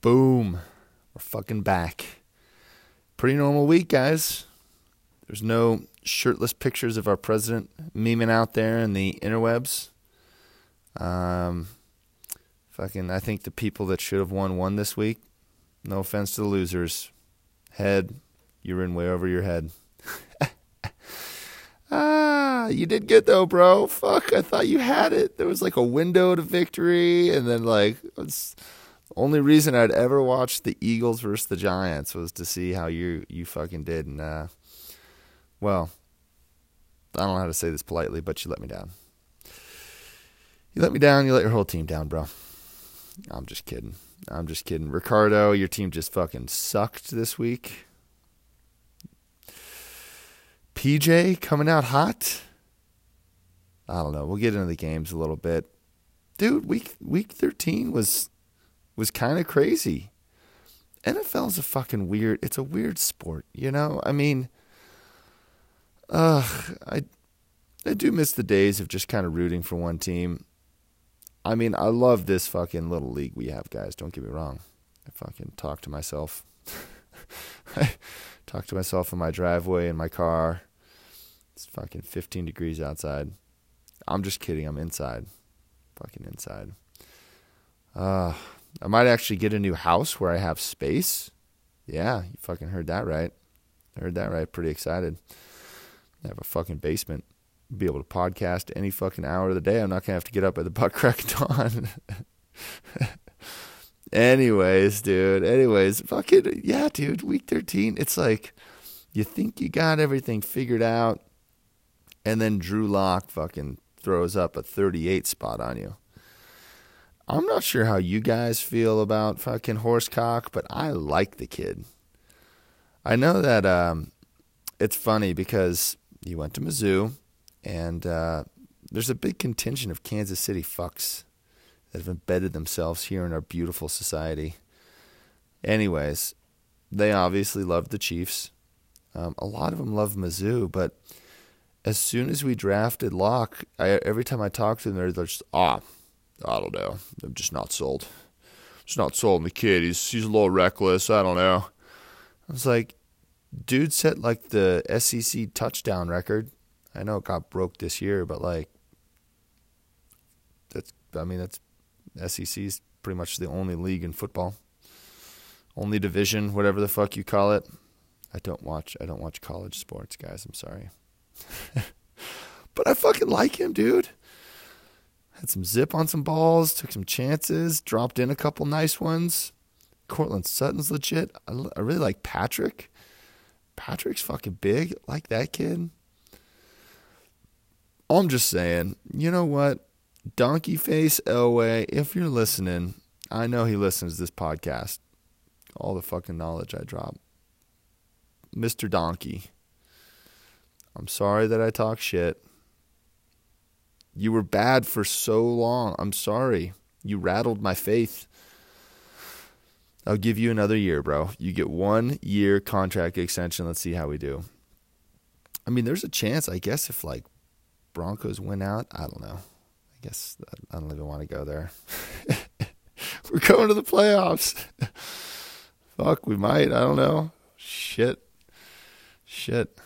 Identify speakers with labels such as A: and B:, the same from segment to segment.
A: Boom. We're fucking back. Pretty normal week, guys. There's no shirtless pictures of our president memeing out there in the interwebs. Um, fucking, I think the people that should have won won this week. No offense to the losers. Head, you're in way over your head. ah, you did good though, bro. Fuck, I thought you had it. There was like a window to victory, and then like only reason I'd ever watch the Eagles versus the Giants was to see how you you fucking did, and uh, well, I don't know how to say this politely, but you let me down. You let me down. You let your whole team down, bro. I'm just kidding. I'm just kidding. Ricardo, your team just fucking sucked this week. PJ coming out hot. I don't know. We'll get into the games a little bit. Dude, week week 13 was was kind of crazy. NFL's a fucking weird. It's a weird sport, you know? I mean, ugh, I I do miss the days of just kind of rooting for one team. I mean, I love this fucking little league we have, guys. Don't get me wrong. I fucking talk to myself. I talk to myself in my driveway in my car. It's fucking 15 degrees outside. I'm just kidding. I'm inside. Fucking inside. Uh, I might actually get a new house where I have space. Yeah, you fucking heard that right. heard that right. Pretty excited. I have a fucking basement. Be able to podcast any fucking hour of the day. I'm not gonna have to get up at the butt crack dawn. Anyways, dude. Anyways, fucking yeah, dude. Week 13. It's like you think you got everything figured out, and then Drew Lock fucking throws up a 38 spot on you. I'm not sure how you guys feel about fucking Horsecock, but I like the kid. I know that um, it's funny because you went to Mizzou, and uh, there's a big contingent of Kansas City fucks that have embedded themselves here in our beautiful society. Anyways, they obviously love the Chiefs. Um, a lot of them love Mizzou, but as soon as we drafted Lock, I, every time I talk to them, they're, they're just, ah, I don't know. I'm just not sold. Just not sold on the kid. He's he's a little reckless. I don't know. I was like, dude set like the SEC touchdown record. I know it got broke this year, but like that's I mean that's SEC's pretty much the only league in football. Only division, whatever the fuck you call it. I don't watch I don't watch college sports, guys. I'm sorry. but I fucking like him, dude. Had some zip on some balls, took some chances, dropped in a couple nice ones. Courtland Sutton's legit. I, I really like Patrick. Patrick's fucking big. like that kid. I'm just saying, you know what? Donkey Face Elway, if you're listening, I know he listens to this podcast. All the fucking knowledge I drop. Mr. Donkey. I'm sorry that I talk shit. You were bad for so long. I'm sorry. You rattled my faith. I'll give you another year, bro. You get one year contract extension. Let's see how we do. I mean, there's a chance, I guess, if like Broncos win out. I don't know. I guess I don't even want to go there. We're going to the playoffs. Fuck, we might. I don't know. Shit. Shit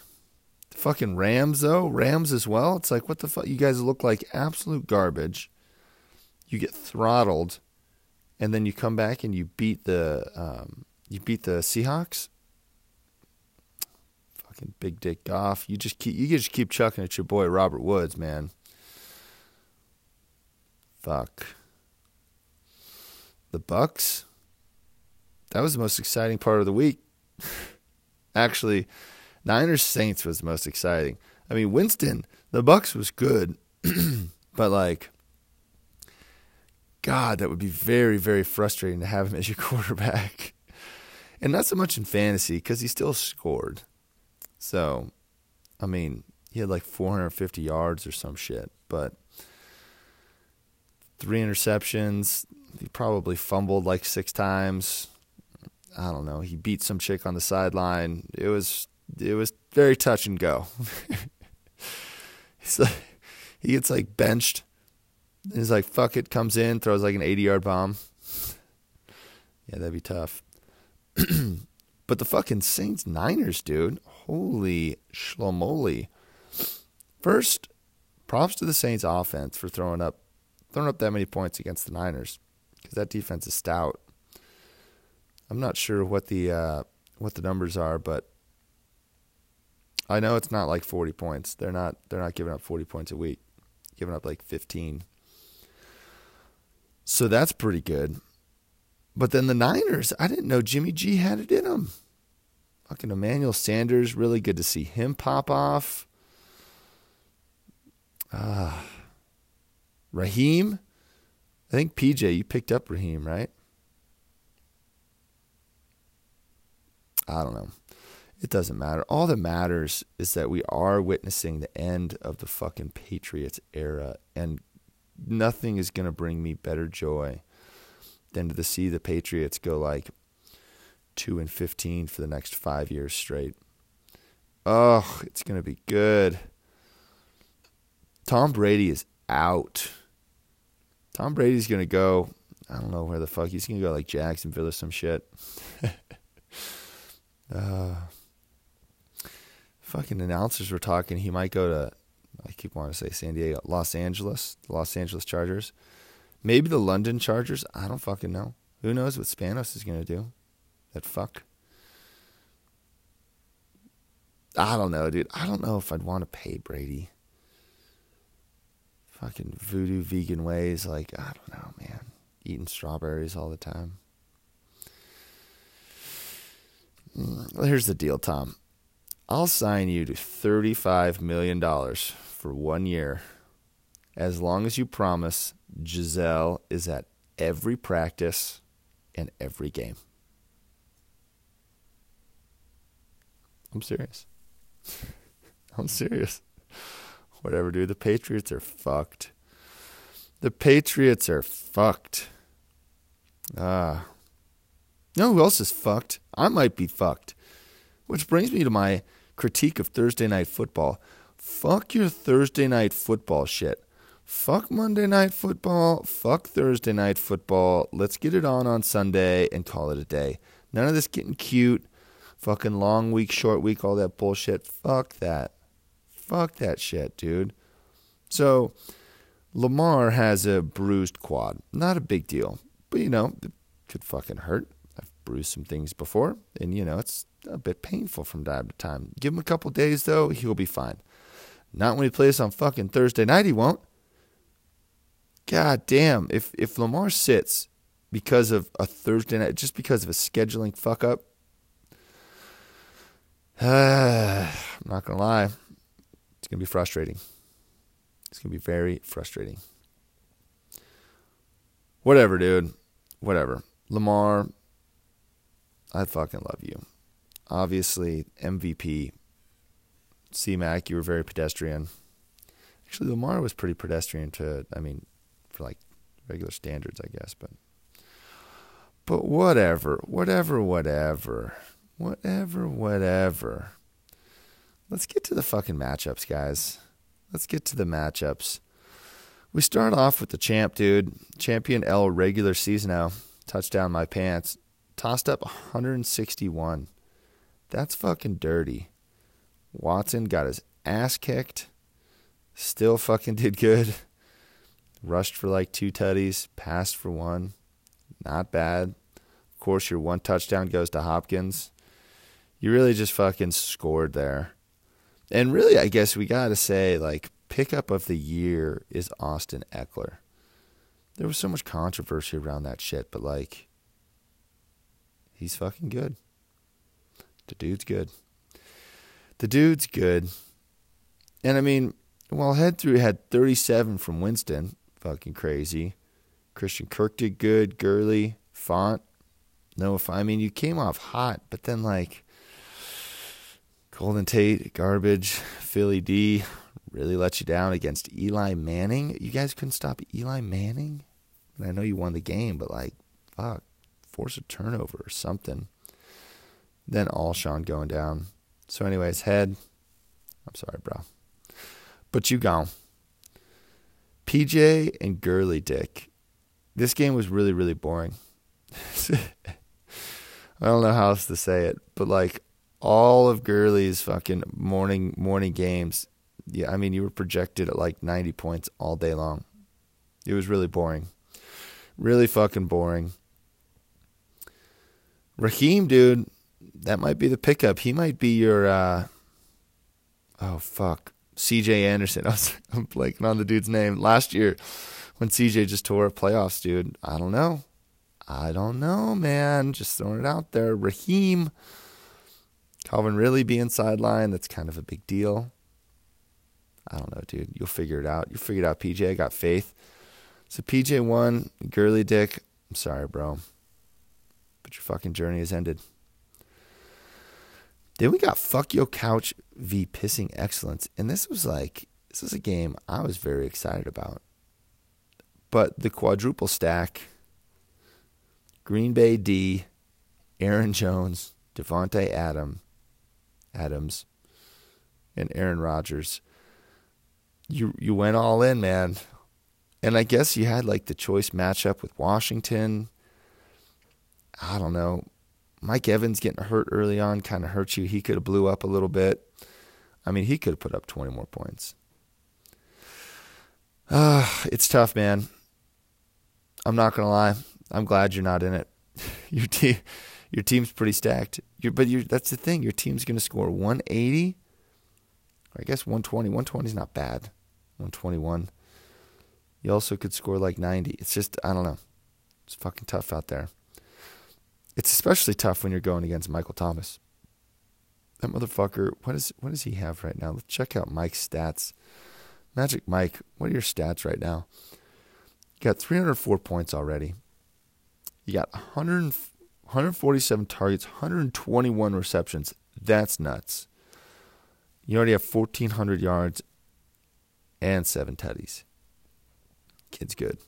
A: fucking Rams though, Rams as well. It's like what the fuck? You guys look like absolute garbage. You get throttled, and then you come back and you beat the um, you beat the Seahawks. Fucking big dick Goff. You just keep you just keep chucking at your boy Robert Woods, man. Fuck. The Bucks. That was the most exciting part of the week. Actually, Niners Saints was the most exciting. I mean, Winston, the Bucks was good, but like, God, that would be very, very frustrating to have him as your quarterback, and not so much in fantasy because he still scored. So, I mean, he had like 450 yards or some shit, but three interceptions. He probably fumbled like six times. I don't know. He beat some chick on the sideline. It was it was very touch and go. He's like, he gets like benched. He's like, fuck it, comes in, throws like an 80 yard bomb. Yeah, that'd be tough. but the fucking Saints Niners, dude. Holy shlomoli. First, props to the Saints offense for throwing up throwing up that many points against the Niners because that defense is stout. I'm not sure what the uh, what the numbers are, but I know it's not like 40 points. They're not they're not giving up 40 points a week. Giving up like 15. So that's pretty good. But then the Niners, I didn't know Jimmy G had it in him. Fucking Emmanuel Sanders, really good to see him pop off. Ah. Uh, Raheem, I think PJ, you picked up Raheem, right? I don't know. It doesn't matter. All that matters is that we are witnessing the end of the fucking Patriots era, and nothing is going to bring me better joy than to see the Patriots go like two and fifteen for the next five years straight. Oh, it's going to be good. Tom Brady is out. Tom Brady's going to go. I don't know where the fuck he's going to go, like Jacksonville or some shit. uh, fucking announcers were talking. He might go to, I keep wanting to say San Diego, Los Angeles, the Los Angeles Chargers. Maybe the London Chargers. I don't fucking know. Who knows what Spanos is going to do? That fuck. I don't know, dude. I don't know if I'd want to pay Brady. Fucking voodoo vegan ways. Like, I don't know, man. Eating strawberries all the time. Mm, here's the deal, Tom. I'll sign you to $35 million for one year as long as you promise Gisele is at every practice and every game. I'm serious. I'm serious. Whatever, dude. The Patriots are fucked. The Patriots are fucked. Ah. You know who else is fucked? I might be fucked. Which brings me to my critique of Thursday night football. Fuck your Thursday night football shit. Fuck Monday night football. Fuck Thursday night football. Let's get it on on Sunday and call it a day. None of this getting cute. Fucking long week, short week, all that bullshit. Fuck that. Fuck that shit, dude. So, Lamar has a bruised quad. Not a big deal, but you know, it could fucking hurt. I've bruised some things before, and you know, it's a bit painful from time to time. Give him a couple days, though, he'll be fine. Not when he plays on fucking Thursday night, he won't. God damn, if if Lamar sits because of a Thursday night, just because of a scheduling fuck up, uh, I'm not gonna lie, it's gonna be frustrating. It's gonna be very frustrating. Whatever, dude. Whatever. Lamar, I fucking love you. Obviously, MVP. C-Mac, you were very pedestrian. Actually, Lamar was pretty pedestrian to, I mean, for like regular standards, I guess. But but whatever, whatever, whatever, whatever, whatever. Let's get to the fucking matchups, guys. Let's get to the matchups. We start off with the champ, dude. Champion L regular season now. Touchdown my pants. Tossed up 161. That's fucking dirty. Watson got his ass kicked. Still fucking did good rushed for like two tutties, passed for one. Not bad. Of course, your one touchdown goes to Hopkins. You really just fucking scored there. And really, I guess we got to say, like, pickup of the year is Austin Ekeler. There was so much controversy around that shit, but like, he's fucking good. The dude's good. The dude's good. And I mean, while Head Through had 37 from Winston, fucking crazy. Christian Kirk did good. Gurley, Font, no. If I mean you came off hot, but then like Golden Tate, garbage. Philly D really let you down against Eli Manning. You guys couldn't stop Eli Manning. I know you won the game, but like, fuck, force a turnover or something. Then Alshon going down. So, anyways, head. I'm sorry, bro, but you gone. PJ and Gurley Dick. This game was really, really boring. I don't know how else to say it, but like all of Gurley's fucking morning morning games, yeah, I mean you were projected at like 90 points all day long. It was really boring. Really fucking boring. Raheem, dude, that might be the pickup. He might be your uh oh fuck. CJ Anderson. I was, I'm blanking on the dude's name. Last year when CJ just tore up playoffs, dude. I don't know. I don't know, man. Just throwing it out there. Raheem. Calvin really being sidelined, that's kind of a big deal. I don't know, dude. You'll figure it out. You'll figure it out, PJ. I got faith. So PJ won. Girly Dick. I'm sorry, bro. But your fucking journey has ended. Then we got Fuck Your Couch v Pissing Excellence. And this was like, this is a game I was very excited about. But the quadruple stack Green Bay D, Aaron Jones, Davante Adam, Adams, and Aaron Rodgers. You you went all in, man. And I guess you had like the choice matchup with Washington. I don't know. Mike Evans getting hurt early on kind of hurt you. He could have blew up a little bit. I mean, he could have put up 20 more points. Uh, it's tough, man. I'm not going to lie. I'm glad you're not in it. your your team's pretty stacked. You're, but you're, that's the thing. Your team's going to score 180. I guess 120. 120 is not bad. 121. You also could score like 90. It's just, I don't know. It's fucking tough out there. It's especially tough when you're going against Michael Thomas. That motherfucker, what is what does he have right now? Let's check out Mike's stats. Magic Mike, what are your stats right now? You got 304 points already. You got 100, 147 targets, 121 receptions. That's nuts. You already have 1,400 yards and seven tutties. Kid's good.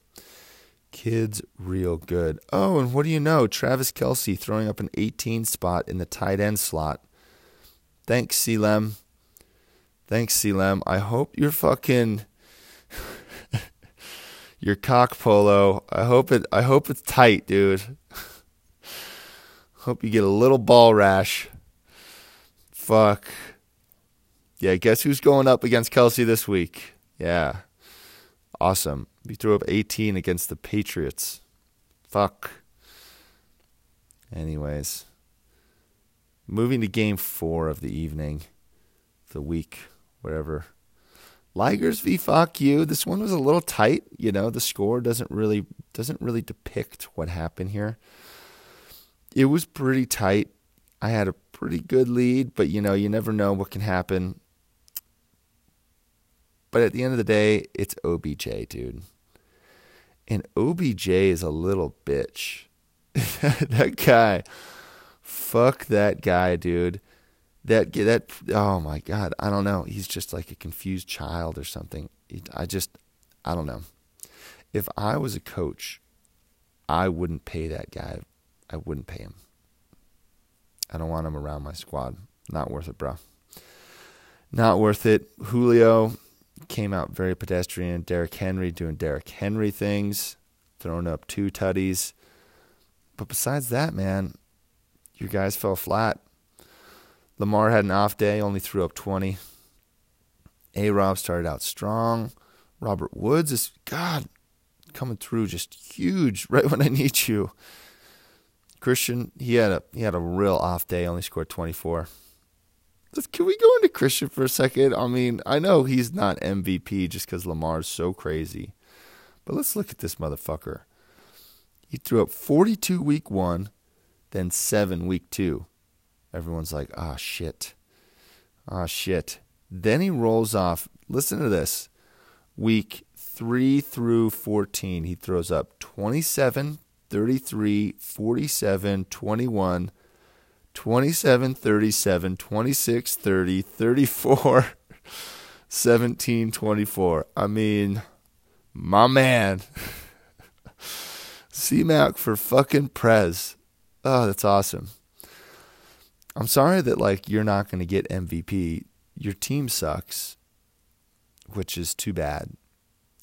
A: Kid's real good. Oh, and what do you know? Travis Kelce throwing up an 18 spot in the tight end slot. Thanks, CLM. Thanks, CLM. I hope you're fucking your cock polo. I hope it. I hope it's tight, dude. hope you get a little ball rash. Fuck. Yeah, guess who's going up against Kelce this week? Yeah, awesome. We threw up 18 against the Patriots. Fuck. Anyways, moving to game four of the evening, the week, whatever. Ligers v fuck you. This one was a little tight. You know, the score doesn't really doesn't really depict what happened here. It was pretty tight. I had a pretty good lead, but you know, you never know what can happen. But at the end of the day, it's OBJ, dude. And OBJ is a little bitch. that guy, fuck that guy, dude. That that oh my god. I don't know. He's just like a confused child or something. I just i don't know. If i was a coach i wouldn't pay that guy. I wouldn't pay him. I don't want him around my squad. Not worth it bro not worth it. Julio came out very pedestrian Derrick henry doing Derrick henry things throwing up two tutties but besides that man your guys fell flat Lamar had an off day, only threw up 20. A Rob started out strong. Robert Woods is, God, coming through just huge right when I need you. Christian, he had a he had a real off day, only scored 24. Can we go into Christian for a second? I mean, I know he's not MVP just because Lamar's so crazy. But let's look at this motherfucker. He threw up 42 week one, then seven week two everyone's like, ah, shit. Ah, shit. Then he rolls off. Listen to this. Week 3 through 14, he throws up 27, 33, 47, 21, 27, 37, 26, 30, 34, 17, 24. I mean, my man. C-Mac for fucking Prez. Oh, that's awesome. I'm sorry that like you're not going to get MVP. Your team sucks, which is too bad.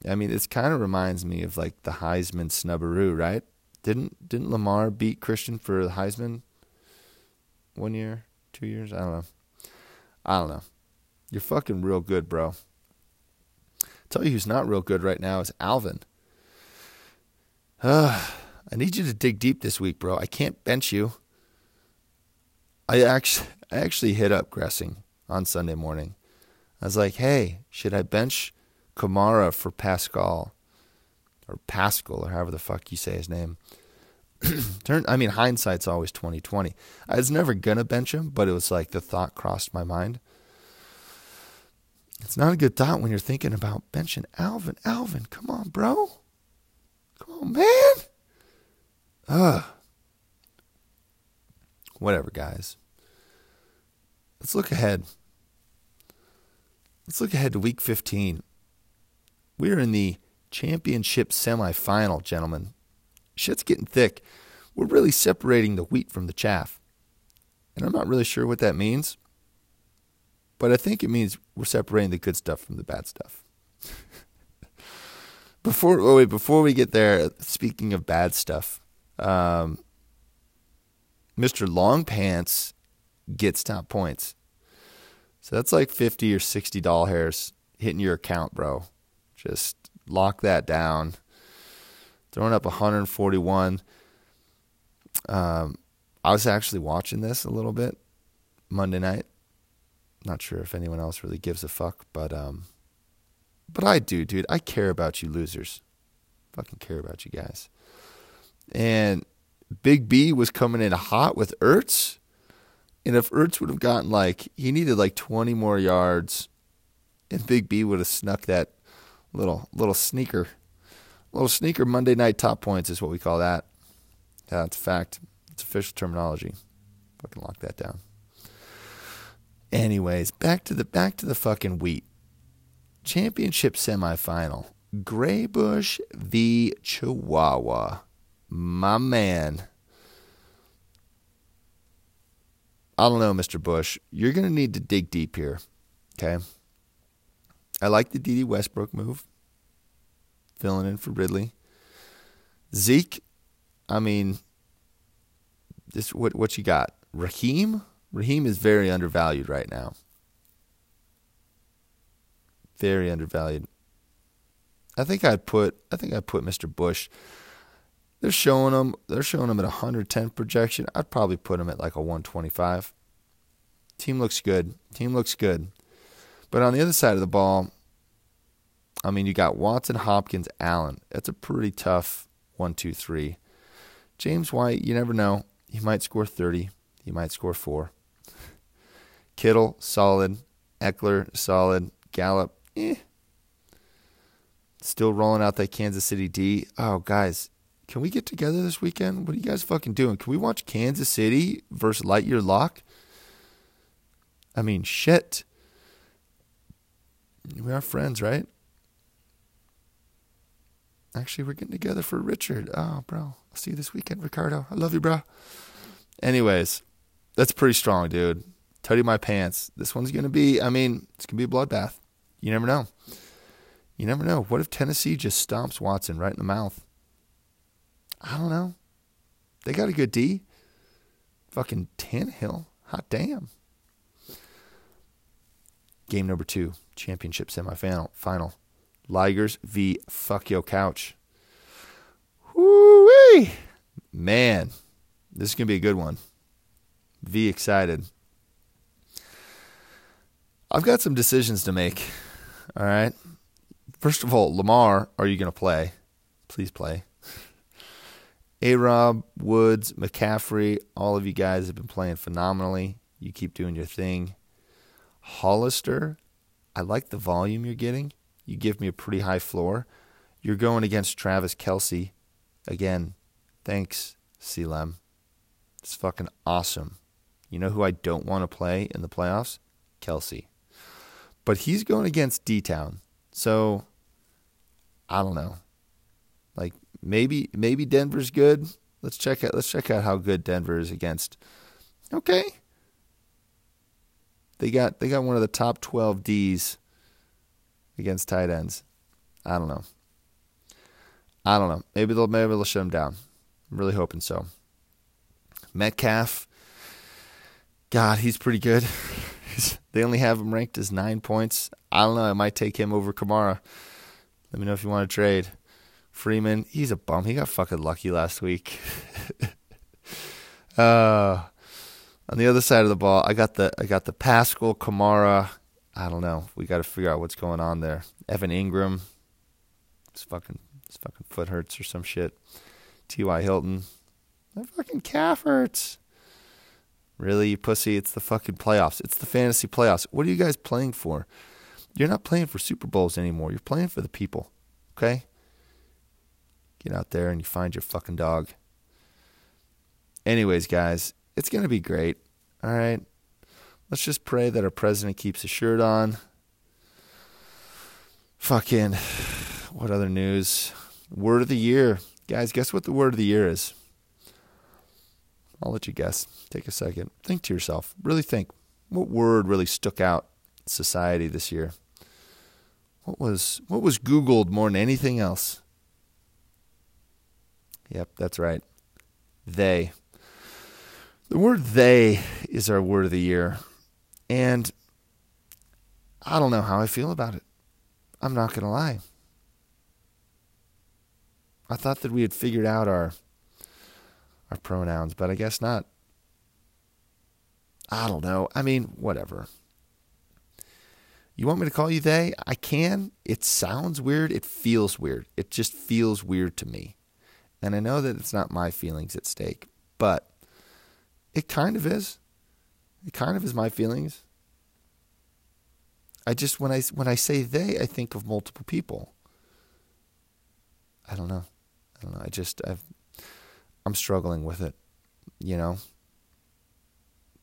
A: I mean, it kind of reminds me of like the Heisman snubberoo, right? Didn't didn't Lamar beat Christian for the Heisman? One year, two years. I don't know. I don't know. You're fucking real good, bro. tell you who's not real good right now is Alvin. Uh, I need you to dig deep this week, bro. I can't bench you. I actually, I actually hit up Gressing on Sunday morning. I was like, hey, should I bench Kamara for Pascal? Or Pascal, or however the fuck you say his name. Turn, I mean, hindsight's always twenty twenty. I was never gonna bench him, but it was like the thought crossed my mind. It's not a good thought when you're thinking about benching Alvin. Alvin, come on, bro. Come on, man. Ugh. Whatever, guys. Let's look ahead. Let's look ahead to week 15. We're in the championship semifinal, gentlemen. Shit's getting thick. We're really separating the wheat from the chaff. And I'm not really sure what that means, but I think it means we're separating the good stuff from the bad stuff. before oh wait, before we get there, speaking of bad stuff, um, Mr. Long Pants gets top points. So that's like 50 or 60 doll hairs hitting your account, bro. Just lock that down. Throwing up 141. Um, I was actually watching this a little bit Monday night. Not sure if anyone else really gives a fuck, but um, but I do, dude. I care about you losers. Fucking care about you guys. And Big B was coming in hot with Ertz. And if Ertz would have gotten like, he needed like 20 more yards, and Big B would have snuck that little little sneaker. Little sneaker Monday night top points is what we call that. It's a fact. It's official terminology. Fucking lock that down. Anyways, back to the back to the fucking wheat. Championship semifinal. Graybush v Chihuahua. My man. I don't know, Mr. Bush. You're going to need to dig deep here. Okay. I like the Dede Westbrook move, filling in for Ridley. Zeke, I mean, this what what you got? Raheem? Raheem is very undervalued right now. Very undervalued. I think I'd put I think I'd put Mr. Bush. They're showing him they're showing him at 110 projection. I'd probably put him at like a 125. Team looks good. Team looks good. But on the other side of the ball, I mean, you got Watson, Hopkins, Allen. That's a pretty tough one, two, three. James White, you never know. He might score 30. He might score four. Kittle, solid. Ekeler, solid. Gallup, eh. Still rolling out that Kansas City D. Oh, guys, can we get together this weekend? What are you guys fucking doing? Can we watch Kansas City versus Lightyear Lock? I mean, shit. We are friends, right? Actually, we're getting together for Richard. Oh, bro. I'll see you this weekend, Ricardo. I love you, bro. Anyways, that's pretty strong, dude. Tutty my pants. This one's going to be, I mean, it's going to be a bloodbath. You never know. You never know. What if Tennessee just stomps Watson right in the mouth? I don't know. They got a good D. Fucking Tannehill. Hot damn. Game number two, championship semifinal. Final. Ligers v. Fuck Yo Couch. Woo-wee! Man, this is going to be a good one. V excited. I've got some decisions to make. All right. First of all, Lamar, are you going to play? Please play. A Rob, Woods, McCaffrey, all of you guys have been playing phenomenally. You keep doing your thing. Hollister, I like the volume you're getting. You give me a pretty high floor. You're going against Travis Kelce. Again, thanks, CLM. It's fucking awesome. You know who I don't want to play in the playoffs? Kelce. But he's going against D Town. So I don't know. Like maybe maybe Denver's good. Let's check out let's check out how good Denver is against. Okay. They got they got one of the top 12 Ds against tight ends. I don't know. I don't know. Maybe they'll maybe they'll shut him down. I'm really hoping so. Metcalf. God, he's pretty good. they only have him ranked as nine points. I don't know. I might take him over Kamara. Let me know if you want to trade. Freeman, he's a bum. He got fucking lucky last week. uh, on the other side of the ball, I got the I got the Pascal Kamara. I don't know. We got to figure out what's going on there. Evan Engram, his fucking his fucking foot hurts or some shit. T.Y. Hilton, my fucking calf hurts. Really, you pussy? It's the fucking playoffs. It's the fantasy playoffs. What are you guys playing for? You're not playing for Super Bowls anymore. You're playing for the people. Okay? Get out there and you find your fucking dog. Anyways, guys, it's going to be great. All right? Let's just pray that our president keeps his shirt on. Fucking, what other news? Word of the year. Guys, guess what the word of the year is? I'll let you guess. Take a second. Think to yourself. Really think. What word really stuck out in society this year? What was what was Googled more than anything else? Yep, that's right. They. The word they is our word of the year. And I don't know how I feel about it. I'm not going to lie. I thought that we had figured out our our pronouns, but I guess not. I don't know. I mean, whatever. You want me to call you they? I can. It sounds weird. It feels weird. It just feels weird to me. And I know that it's not my feelings at stake, but it kind of is. It kind of is my feelings. I just when I when I say they, I think of multiple people. I don't know. I don't know. I just I've I'm struggling with it, you know.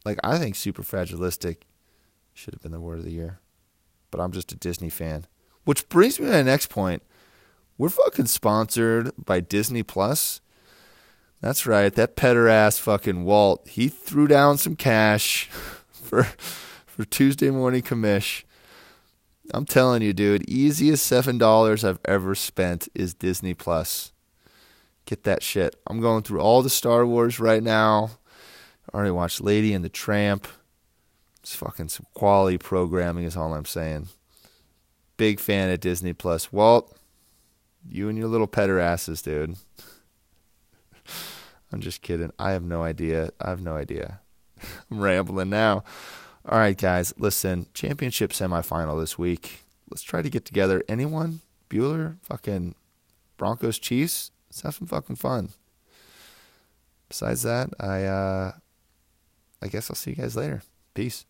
A: Like I think super Superfragilistic should have been the word of the year. But I'm just a Disney fan. Which brings me to my next point. We're fucking sponsored by Disney Plus. That's right. That petter ass fucking Walt, he threw down some cash for for Tuesday morning commish. I'm telling you, dude, easiest seven dollars I've ever spent is Disney Plus. Get that shit. I'm going through all the Star Wars right now. I already watched Lady and the Tramp. It's fucking some quality programming is all I'm saying. Big fan of Disney Plus. Walt, you and your little petter asses, dude. I'm just kidding. I have no idea. I have no idea. I'm rambling now. All right, guys, listen. Championship semifinal this week. Let's try to get together. Anyone? Bueller? Fucking Broncos Chiefs? Let's have some fucking fun. Besides that, I uh I guess I'll see you guys later. Peace.